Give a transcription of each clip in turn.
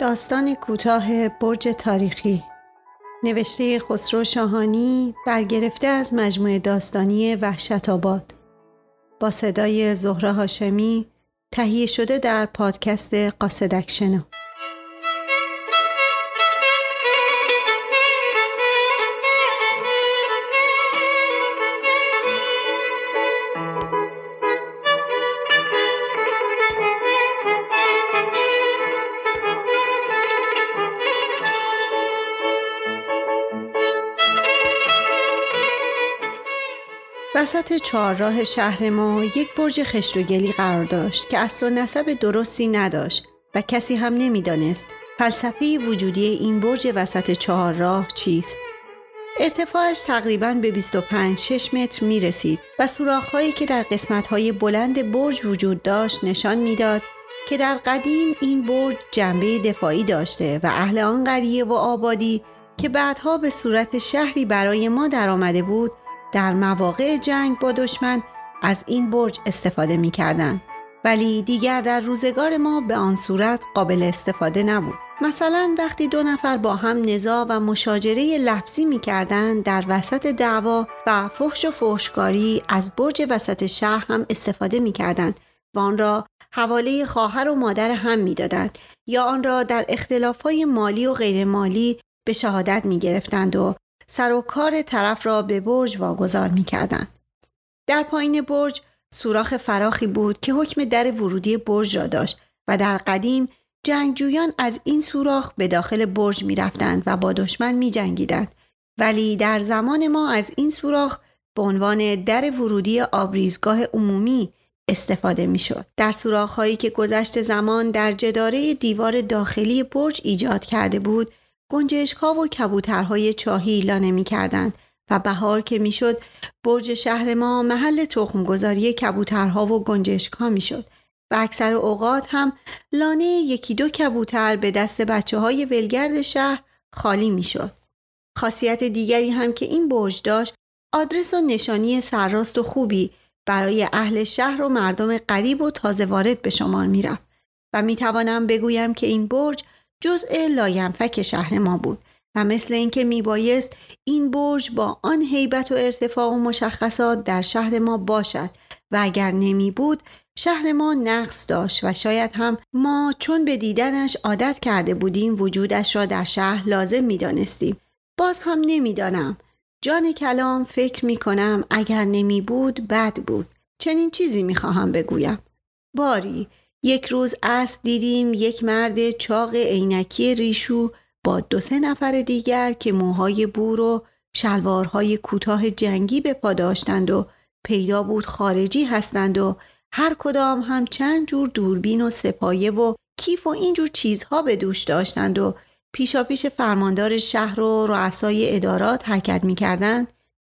داستان کوتاه برج تاریخی. نوشته خسرو شاهانی برگرفته از مجموعه داستانی وحشت آباد. با صدای زهره هاشمی تهیه شده در پادکست قاصدکشنو وسط چهارراه شهر ما یک برج خشت و گلی قرار داشت که اصل و نسب درستی نداشت و کسی هم نمی‌دانست فلسفه وجودی این برج وسط چهارراه چیست. ارتفاعش تقریبا به 25 6 متر می رسید و سوراخهایی که در قسمتهای بلند برج وجود داشت نشان می‌داد که در قدیم این برج جنبه دفاعی داشته و اهل آن قریه و آبادی که بعدها به صورت شهری برای ما درآمده بود در مواقع جنگ با دشمن از این برج استفاده می کردن. ولی دیگر در روزگار ما به آن صورت قابل استفاده نبود. مثلا وقتی دو نفر با هم نزاع و مشاجره لفظی می کردن در وسط دعوا و فحش و فحشکاری از برج وسط شهر هم استفاده می کردن و آن را حواله خواهر و مادر هم می دادن یا آن را در اختلافهای مالی و غیر مالی به شهادت می گرفتند و سر و کار طرف را به برج واگذار می کردن. در پایین برج سوراخ فراخی بود که حکم در ورودی برج را داشت و در قدیم جنگجویان از این سوراخ به داخل برج می رفتند و با دشمن می جنگیدند. ولی در زمان ما از این سوراخ به عنوان در ورودی آبریزگاه عمومی استفاده می شد. در سوراخ هایی که گذشت زمان در جداره دیوار داخلی برج ایجاد کرده بود گنجشک ها و کبوترهای چاهی لانه می کردند و بهار که می‌شد برج شهر ما محل تخمگذاری کبوترها و گنجشک ها می شد و اکثر اوقات هم لانه یکی دو کبوتر به دست بچه های ولگرد شهر خالی می شد. خاصیت دیگری هم که این برج داشت آدرس و نشانی سرراست و خوبی برای اهل شهر و مردم قریب و تازه وارد به شمار می رفت و می توانم بگویم که این برج جزء لاینفک شهر ما بود و مثل اینکه میبایست این برج با آن هیبت و ارتفاع و مشخصات در شهر ما باشد و اگر نمی بود شهر ما نقص داشت و شاید هم ما چون به دیدنش عادت کرده بودیم وجودش را در شهر لازم می دانستیم. باز هم نمی‌دانم. جان کلام فکر می کنم اگر نمی بود بد بود. چنین چیزی می خواهم بگویم. باری یک روز از دیدیم یک مرد چاق عینکی ریشو با دو سه نفر دیگر که موهای بور و شلوارهای کوتاه جنگی به پا داشتند و پیدا بود خارجی هستند و هر کدام هم چند جور دوربین و سپایه و کیف و اینجور چیزها به دوش داشتند و پیشاپیش فرماندار شهر و رؤسای ادارات حرکت می کردند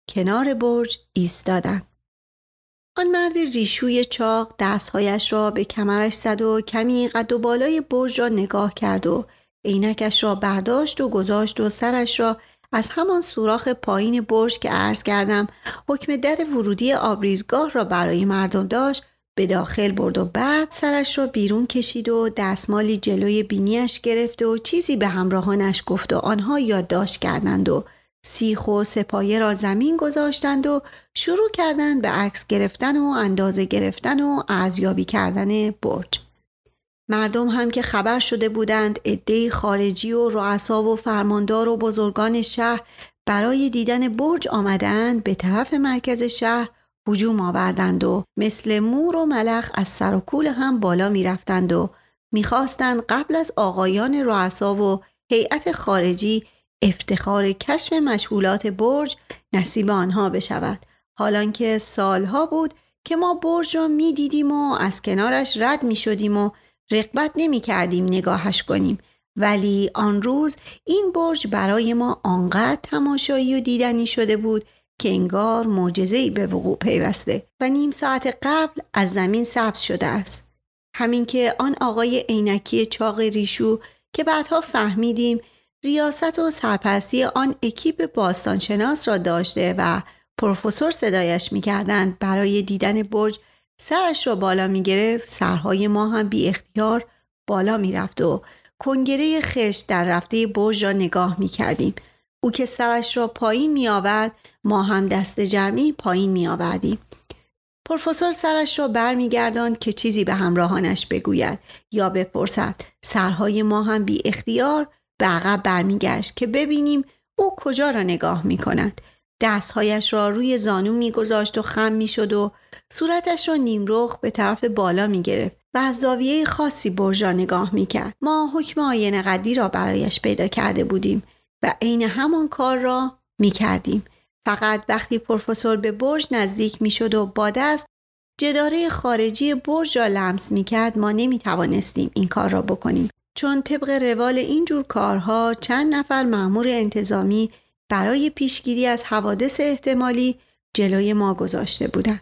کنار برج ایستادند. آن مرد ریشوی چاق دستهایش را به کمرش زد و کمی قد و بالای برج را نگاه کرد و عینکش را برداشت و گذاشت و سرش را از همان سوراخ پایین برج که عرض کردم حکم در ورودی آبریزگاه را برای مردم داشت به داخل برد و بعد سرش را بیرون کشید و دستمالی جلوی بینیش گرفت و چیزی به همراهانش گفت و آنها یادداشت کردند و سیخ و سپایه را زمین گذاشتند و شروع کردند به عکس گرفتن و اندازه گرفتن و ارزیابی کردن برج. مردم هم که خبر شده بودند عده خارجی و رؤسا و فرماندار و بزرگان شهر برای دیدن برج آمدند به طرف مرکز شهر هجوم آوردند و مثل مور و ملخ از سر و کول هم بالا می رفتند و می‌خواستند قبل از آقایان رؤسا و هیئت خارجی افتخار کشف مشغولات برج نصیب آنها بشود. حالان که سالها بود که ما برج را می دیدیم و از کنارش رد می شدیم و رقبت نمی کردیم نگاهش کنیم. ولی آن روز این برج برای ما آنقدر تماشایی و دیدنی شده بود که انگار معجزه‌ای به وقوع پیوسته و نیم ساعت قبل از زمین سبز شده است. همین که آن آقای عینکی چاق ریشو که بعدها فهمیدیم ریاست و سرپرستی آن اکیپ باستانشناس را داشته و پروفسور صدایش می‌کردند برای دیدن برج سرش را بالا می‌گرفت سرهای ما هم بی اختیار بالا می‌رفت و کنگره خشت در رفته برج را نگاه می کردیم. او که سرش را پایین می آورد ما هم دست جمعی پایین می آوردیم. پروفسور سرش را برمیگرداند که چیزی به همراهانش بگوید یا بپرسد سرهای ما هم بی اختیار به عقب برمیگشت که ببینیم او کجا را نگاه می کند دستهایش را روی زانو میگذاشت و خم می‌شد و صورتش را نیمرخ به طرف بالا می گرفت و از زاویه خاصی برج را نگاه می کرد. ما حکم آینه قدی را برایش پیدا کرده بودیم و عین همان کار را می کردیم. فقط وقتی پروفسور به برج نزدیک می شد و با دست جداره خارجی برج را لمس می کرد ما نمی توانستیم این کار را بکنیم چون طبق روال اینجور کارها چند نفر مأمور انتظامی برای پیشگیری از حوادث احتمالی جلوی ما گذاشته بودند.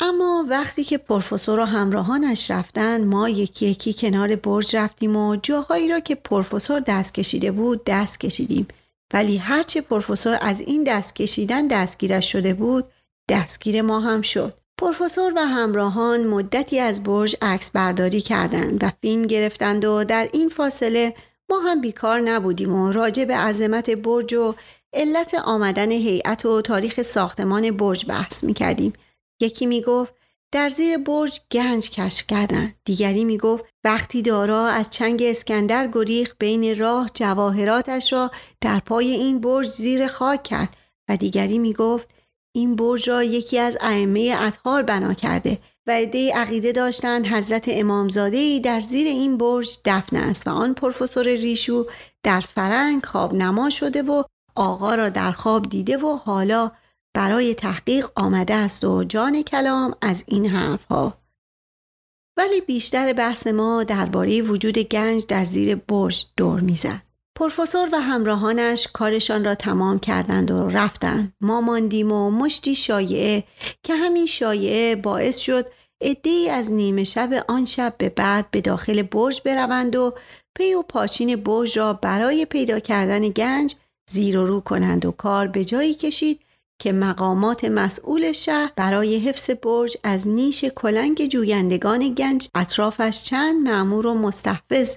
اما وقتی که پروفسور و همراهانش رفتن ما یکی یکی کنار برج رفتیم و جاهایی را که پروفسور دست کشیده بود دست کشیدیم ولی هرچه پروفسور از این دست کشیدن دستگیرش شده بود دستگیر ما هم شد پروفسور و همراهان مدتی از برج عکس برداری کردند و فیلم گرفتند و در این فاصله ما هم بیکار نبودیم و راجع به عظمت برج و علت آمدن هیئت و تاریخ ساختمان برج بحث می کردیم. یکی می گفت در زیر برج گنج کشف کردند. دیگری می گفت وقتی دارا از چنگ اسکندر گریخ بین راه جواهراتش را در پای این برج زیر خاک کرد و دیگری می گفت این برج را یکی از ائمه اطهار بنا کرده و عده عقیده داشتند حضرت امامزاده ای در زیر این برج دفن است و آن پروفسور ریشو در فرنگ خواب نما شده و آقا را در خواب دیده و حالا برای تحقیق آمده است و جان کلام از این حرف ها. ولی بیشتر بحث ما درباره وجود گنج در زیر برج دور می‌زد. پروفسور و همراهانش کارشان را تمام کردند و رفتند. ما ماندیم و مشتی شایعه که همین شایعه باعث شد ای از نیمه شب آن شب به بعد به داخل برج بروند و پی و پاچین برج را برای پیدا کردن گنج زیر و رو کنند و کار به جایی کشید که مقامات مسئول شهر برای حفظ برج از نیش کلنگ جویندگان گنج اطرافش چند معمور و مستحفظ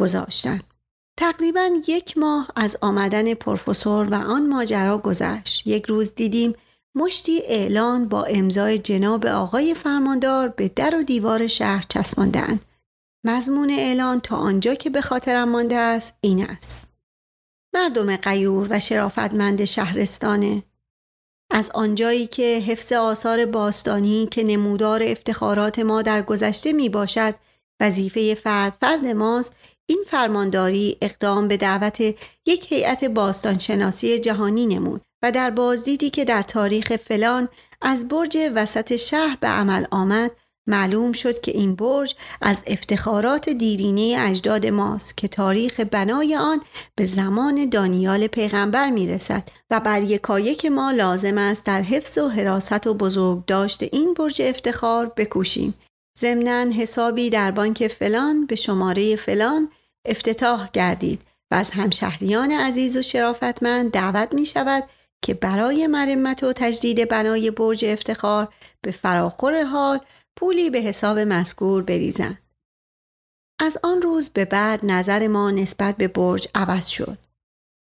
گذاشتند. تقریبا یک ماه از آمدن پروفسور و آن ماجرا گذشت. یک روز دیدیم مشتی اعلان با امضای جناب آقای فرماندار به در و دیوار شهر چسباندهاند. مضمون اعلان تا آنجا که به خاطرم مانده است این است. مردم قیور و شرافتمند شهرستانه از آنجایی که حفظ آثار باستانی که نمودار افتخارات ما در گذشته می باشد وظیفه فرد فرد ماست این فرمانداری اقدام به دعوت یک هیئت باستانشناسی جهانی نمود و در بازدیدی که در تاریخ فلان از برج وسط شهر به عمل آمد معلوم شد که این برج از افتخارات دیرینه اجداد ماست که تاریخ بنای آن به زمان دانیال پیغمبر می رسد و بر یکایک ما لازم است در حفظ و حراست و بزرگ داشت این برج افتخار بکوشیم. ضمنا حسابی در بانک فلان به شماره فلان افتتاح گردید و از همشهریان عزیز و شرافتمند دعوت می شود که برای مرمت و تجدید بنای برج افتخار به فراخور حال پولی به حساب مذکور بریزند. از آن روز به بعد نظر ما نسبت به برج عوض شد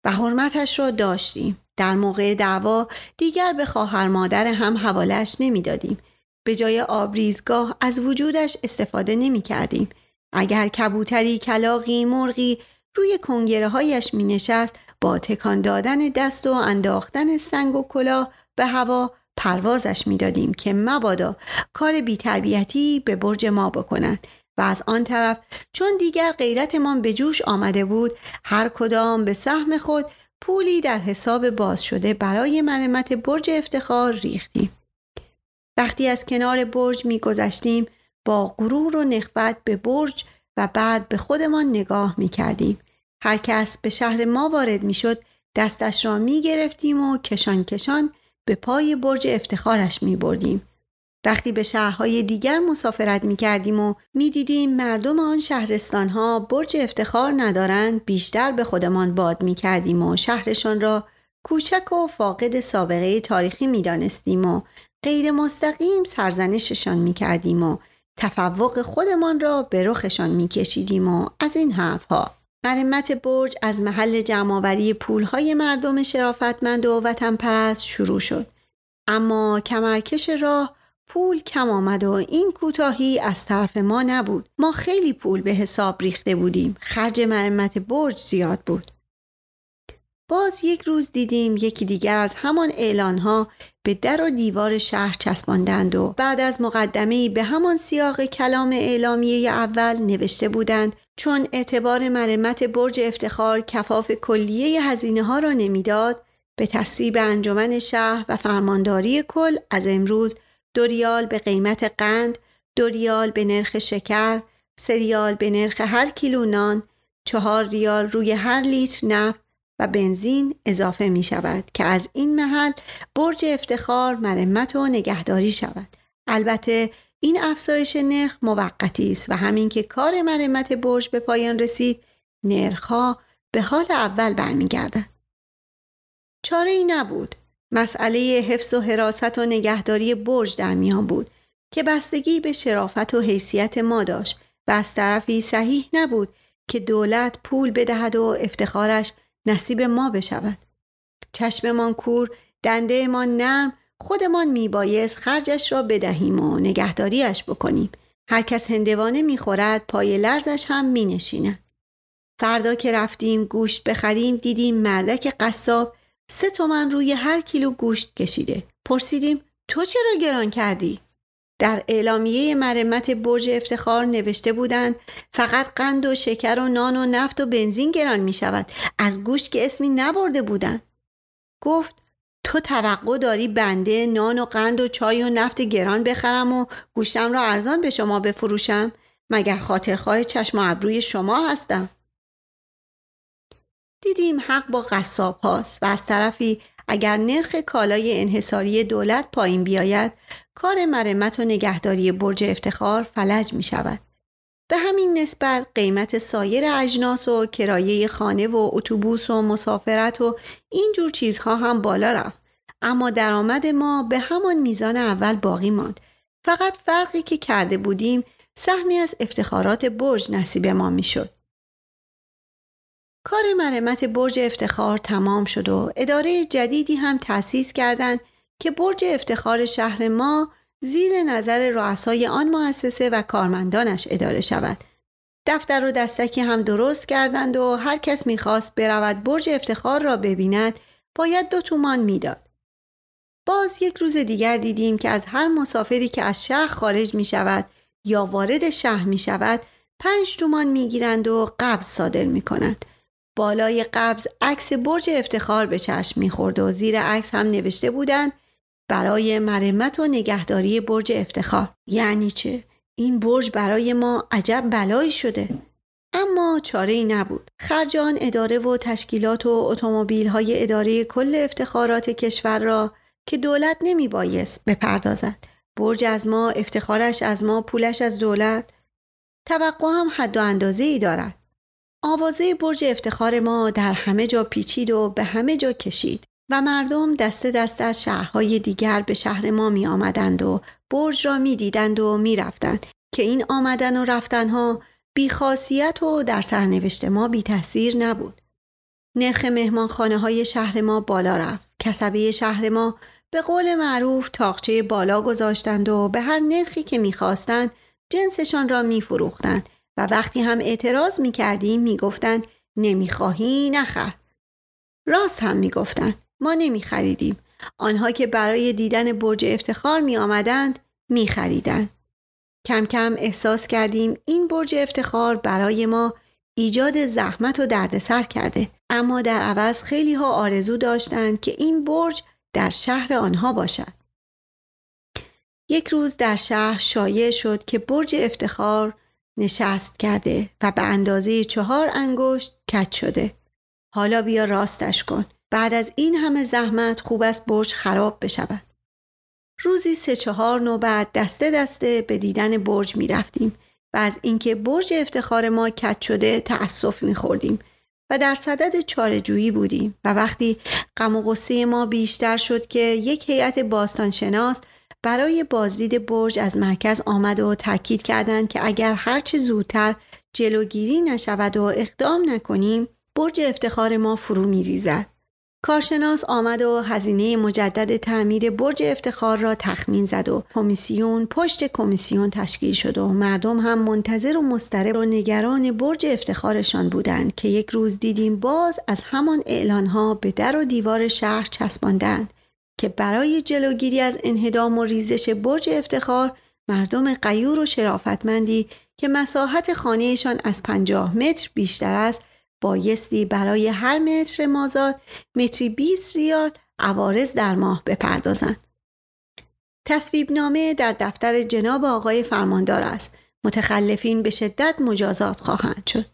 و حرمتش را داشتیم. در موقع دعوا دیگر به خواهر مادر هم حوالش نمی‌دادیم. به جای آبریزگاه از وجودش استفاده نمی کردیم. اگر کبوتری، کلاقی، مرغی روی کنگره هایش می نشست با تکان دادن دست و انداختن سنگ و کلاه به هوا پروازش می‌دادیم که مبادا کار بیتربیتی به برج ما بکنند و از آن طرف چون دیگر غیرتمان به جوش آمده بود هر کدام به سهم خود پولی در حساب باز شده برای مرمت برج افتخار ریختیم. وقتی از کنار برج میگذشتیم با غرور و نخوت به برج و بعد به خودمان نگاه می کردیم. هر کس به شهر ما وارد می شد دستش را می گرفتیم و کشان کشان به پای برج افتخارش می بردیم. وقتی به شهرهای دیگر مسافرت می کردیم و می دیدیم مردم آن شهرستان ها برج افتخار ندارند بیشتر به خودمان باد می کردیم و شهرشان را کوچک و فاقد سابقه تاریخی می دانستیم و غیر مستقیم سرزنششان می کردیم و تفوق خودمان را به رخشان میکشیدیم و از این حرفها. مرمت برج از محل جمعآوری پولهای مردم شرافتمند و وطن پرست شروع شد. اما کمرکش راه پول کم آمد و این کوتاهی از طرف ما نبود. ما خیلی پول به حساب ریخته بودیم. خرج مرمت برج زیاد بود. باز یک روز دیدیم یکی دیگر از همان اعلانها به در و دیوار شهر چسباندند و بعد از مقدمه به همان سیاق کلام اعلامیه اول نوشته بودند چون اعتبار مرمت برج افتخار کفاف کلیه هزینه ها را نمی‌داد به تصویب انجمن شهر و فرمانداری کل از امروز دوریال به قیمت قند، دوریال به نرخ شکر، سریال به نرخ هر کیلو نان، چهار ریال روی هر لیتر نفت بنزین اضافه می شود که از این محل برج افتخار مرمت و نگهداری شود. البته این افزایش نرخ موقتی است و همین که کار مرمت برج به پایان رسید نرخها به حال اول برمیگردد. چاره ای نبود. مسئله حفظ و حراست و نگهداری برج در میان بود که بستگی به شرافت و حیثیت ما داشت و از طرفی صحیح نبود که دولت پول بدهد و افتخارش نصیب ما بشود. چشممان کور، دندهمان نرم، خودمان میبایست خرجش را بدهیم و نگهداریش بکنیم. هر کس هندوانه می‌خورد پای لرزش هم مینشیند. فردا که رفتیم گوشت بخریم دیدیم مردک قصاب سه تومن روی هر کیلو گوشت کشیده. پرسیدیم تو چرا گران کردی؟ در اعلامیه مرمت برج افتخار نوشته بودند فقط قند و شکر و نان و نفت و بنزین گران می شود از گوشت که اسمی نبرده بودند. گفت تو توقع داری بنده نان و قند و چای و نفت گران بخرم و گوشتم را ارزان به شما بفروشم مگر خاطرخواه چشم و ابروی شما هستم؟ دیدیم حق با قصاب هاست و از طرفی اگر نرخ کالای انحصاری دولت پایین بیاید کار مرمت و نگهداری برج افتخار فلج می شود. به همین نسبت قیمت سایر اجناس و کرایه خانه و اتوبوس و مسافرت و این جور چیزها هم بالا رفت. اما درآمد ما به همان میزان اول باقی ماند. فقط فرقی که کرده بودیم سهمی از افتخارات برج نصیب ما می‌شد کار مرمت برج افتخار تمام شد و اداره جدیدی هم تأسیس کردند که برج افتخار شهر ما زیر نظر رؤسای آن مؤسسه و کارمندانش اداره شود. دفتر و دستکی هم درست کردند و هر کس می‌خواست برود برج افتخار را ببیند باید دو تومان می‌داد. باز یک روز دیگر دیدیم که از هر مسافری که از شهر خارج می شود یا وارد شهر می شود پنج تومان می گیرند و قبض صادر می کنند. بالای قبض عکس برج افتخار به چشم می‌خورد و زیر عکس هم نوشته بودند برای مرمت و نگهداری برج افتخار. یعنی چه؟ این برج برای ما عجب بلایی شده. اما چاره ای نبود. خرج آن اداره و تشکیلات و اتومبیل های اداره کل افتخارات کشور را که دولت نمی بایست بپردازد. برج از ما افتخارش از ما پولش از دولت. توقع هم حد و اندازه ای دارد. آوازه برج افتخار ما در همه جا پیچید و به همه جا کشید. و مردم دسته دسته از شهرهای دیگر به شهر ما می آمدند و برج را می دیدند و می رفتند که این آمدن و رفتنها بیخاصیت و در سرنوشت ما بی تاثیر نبود. نرخ مهمانخانه های شهر ما بالا رفت. کسبه شهر ما به قول معروف تاقچه بالا گذاشتند و به هر نرخی که می‌خواستند جنسشان را میفروختند و وقتی هم اعتراض می کردیم می گفتن نمی خواهی نخر. راست هم می گفتن ما نمی خریدیم. آنها که برای دیدن برج افتخار می آمدند می خریدن. کم کم احساس کردیم این برج افتخار برای ما ایجاد زحمت و دردسر کرده اما در عوض خیلی ها آرزو داشتند که این برج در شهر آنها باشد. یک روز در شهر شایع شد که برج افتخار نشست کرده و به اندازه چهار انگشت کج شده. حالا بیا راستش کن. بعد از این همه زحمت خوب است برج خراب بشود. روزی سه چهار نوبت دسته دسته به دیدن برج می رفتیم و از اینکه برج افتخار ما کج شده تأسف می خوردیم و در صدد چارجویی بودیم و وقتی غم و غصه ما بیشتر شد که یک هیئت باستانشناس برای بازدید برج از مرکز آمد و تاکید کردند که اگر هرچه زودتر جلوگیری نشود و اقدام نکنیم برج افتخار ما فرو می ریزد. کارشناس آمد و هزینه مجدد تعمیر برج افتخار را تخمین زد و کمیسیون پشت کمیسیون تشکیل شد و مردم هم منتظر و مضطرب و نگران برج افتخارشان بودند که یک روز دیدیم باز از همان اعلانها به در و دیوار شهر چسباندند که برای جلوگیری از انهدام و ریزش برج افتخار مردم قیور و شرافتمندی که مساحت خانهشان از پنجاه متر بیشتر است بایستی برای هر متر مازاد متری 20 ریال عوارض در ماه بپردازند. تصویب نامه در دفتر جناب آقای فرماندار است. متخلفین به شدت مجازات خواهند شد.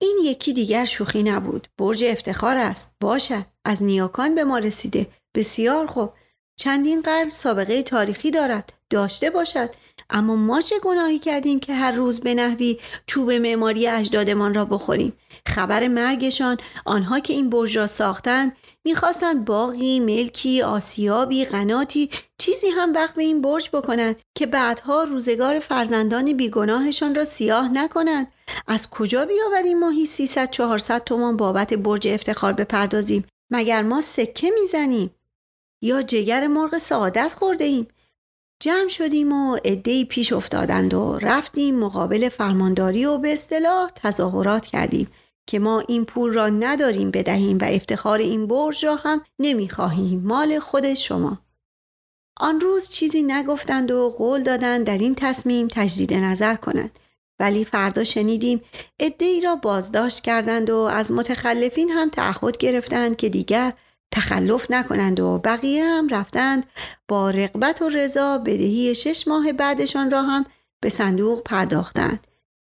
این یکی دیگر شوخی نبود. برج افتخار است. باشد. از نیاکان به ما رسیده. بسیار خوب. چندین قرن سابقه تاریخی دارد. داشته باشد. اما ما چه گناهی کردیم که هر روز به نحوی چوب معماری اجدادمان را بخوریم؟ خبر مرگشان آنها که این برج را ساختند می‌خواستند باقی ملکی آسیابی قناتی چیزی هم وقت این برج بکنند که بعدها روزگار فرزندان بیگناهشان را سیاه نکنند. از کجا بیاوریم ماهی 300 400 تومان بابت برج افتخار بپردازیم؟ مگر ما سکه می‌زنیم؟ یا جگر مرغ سعادت خورده ایم؟ جمع شدیم و عدهای پیش افتادند و رفتیم مقابل فرمانداری و به اصطلاح تظاهرات کردیم که ما این پول را نداریم بدهیم و افتخار این برج را هم نمی‌خواهیم. مال خود شما. آن روز چیزی نگفتند و قول دادند در این تصمیم تجدید نظر کنند. ولی فردا شنیدیم ای را بازداشت کردند و از متخلفین هم تعهد گرفتند که دیگر تخلف نکنند و بقیه هم رفتند با رقبت و رضا بدهی شش ماه بعدشان را هم به صندوق پرداختند.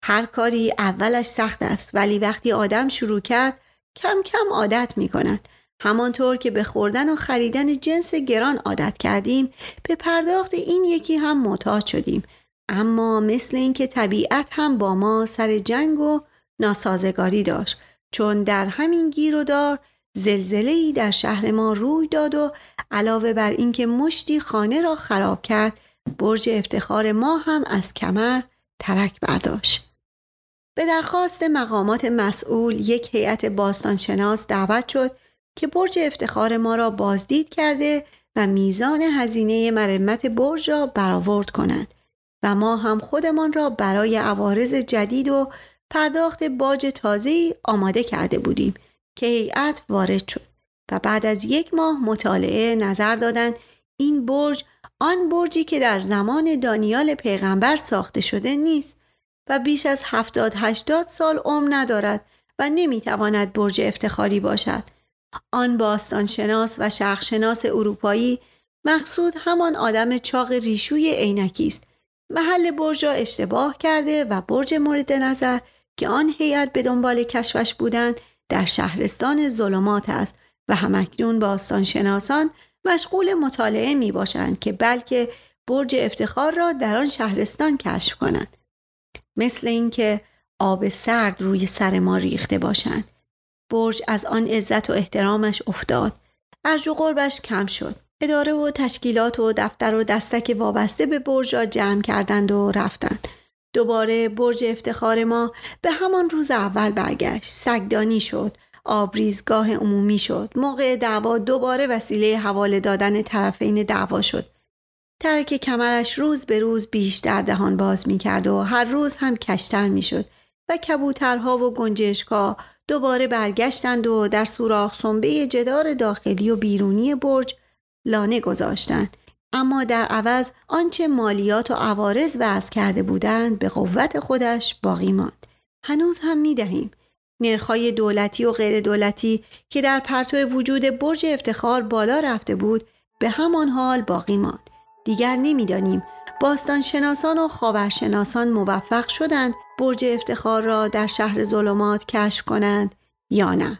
هر کاری اولش سخت است ولی وقتی آدم شروع کرد کم کم عادت می کند. همانطور که به خوردن و خریدن جنس گران عادت کردیم به پرداخت این یکی هم معتاد شدیم اما مثل اینکه طبیعت هم با ما سر جنگ و ناسازگاری داشت چون در همین گیر و دار زلزله در شهر ما روی داد و علاوه بر اینکه مشتی خانه را خراب کرد برج افتخار ما هم از کمر ترک برداشت. به درخواست مقامات مسئول یک هیئت باستانشناس دعوت شد که برج افتخار ما را بازدید کرده و میزان هزینه مرمت برج را برآورد کنند و ما هم خودمان را برای عوارض جدید و پرداخت باج تازه‌ای آماده کرده بودیم. که هیئت وارد شد و بعد از یک ماه مطالعه نظر دادند این برج آن برجی که در زمان دانیال پیغمبر ساخته شده نیست و بیش از هفتاد هشتاد سال عمر ندارد و نمی‌تواند برج افتخاری باشد. آن باستانشناس و شرقشناس اروپایی مقصود همان آدم چاق ریشوی عینکی است. محل برج را اشتباه کرده و برج مورد نظر که آن هیئت به دنبال کشفش بودند در شهرستان ظلمات است و همکنون باستانشناسان مشغول مطالعه می باشند که بلکه برج افتخار را در آن شهرستان کشف کنند. مثل اینکه آب سرد روی سر ما ریخته باشند. برج از آن عزت و احترامش افتاد. ارج و قربش کم شد. اداره و تشکیلات و دفتر و دستک وابسته به برج را جمع کردند و رفتند. دوباره برج افتخار ما به همان روز اول برگشت. سگدانی شد آبریزگاه عمومی شد. موقع دعوا دوباره وسیله حواله دادن طرفین دعوا شد. ترک کمرش روز به روز بیشتر دهان باز می کرد و هر روز هم کشتر می شد و کبوترها و گنجشکا دوباره برگشتند و در سوراخ سنبه جدار داخلی و بیرونی برج لانه گذاشتند. اما در عوض آنچه مالیات و عوارض وضع کرده بودند به قوت خودش باقی ماند. هنوز هم می دهیم دولتی و غیر دولتی که در پرتو وجود برج افتخار بالا رفته بود به همان حال باقی ماند. دیگر نمی‌دانیم. باستانشناسان و خاورشناسان موفق شدند برج افتخار را در شهر ظلمات کشف کنند یا نه.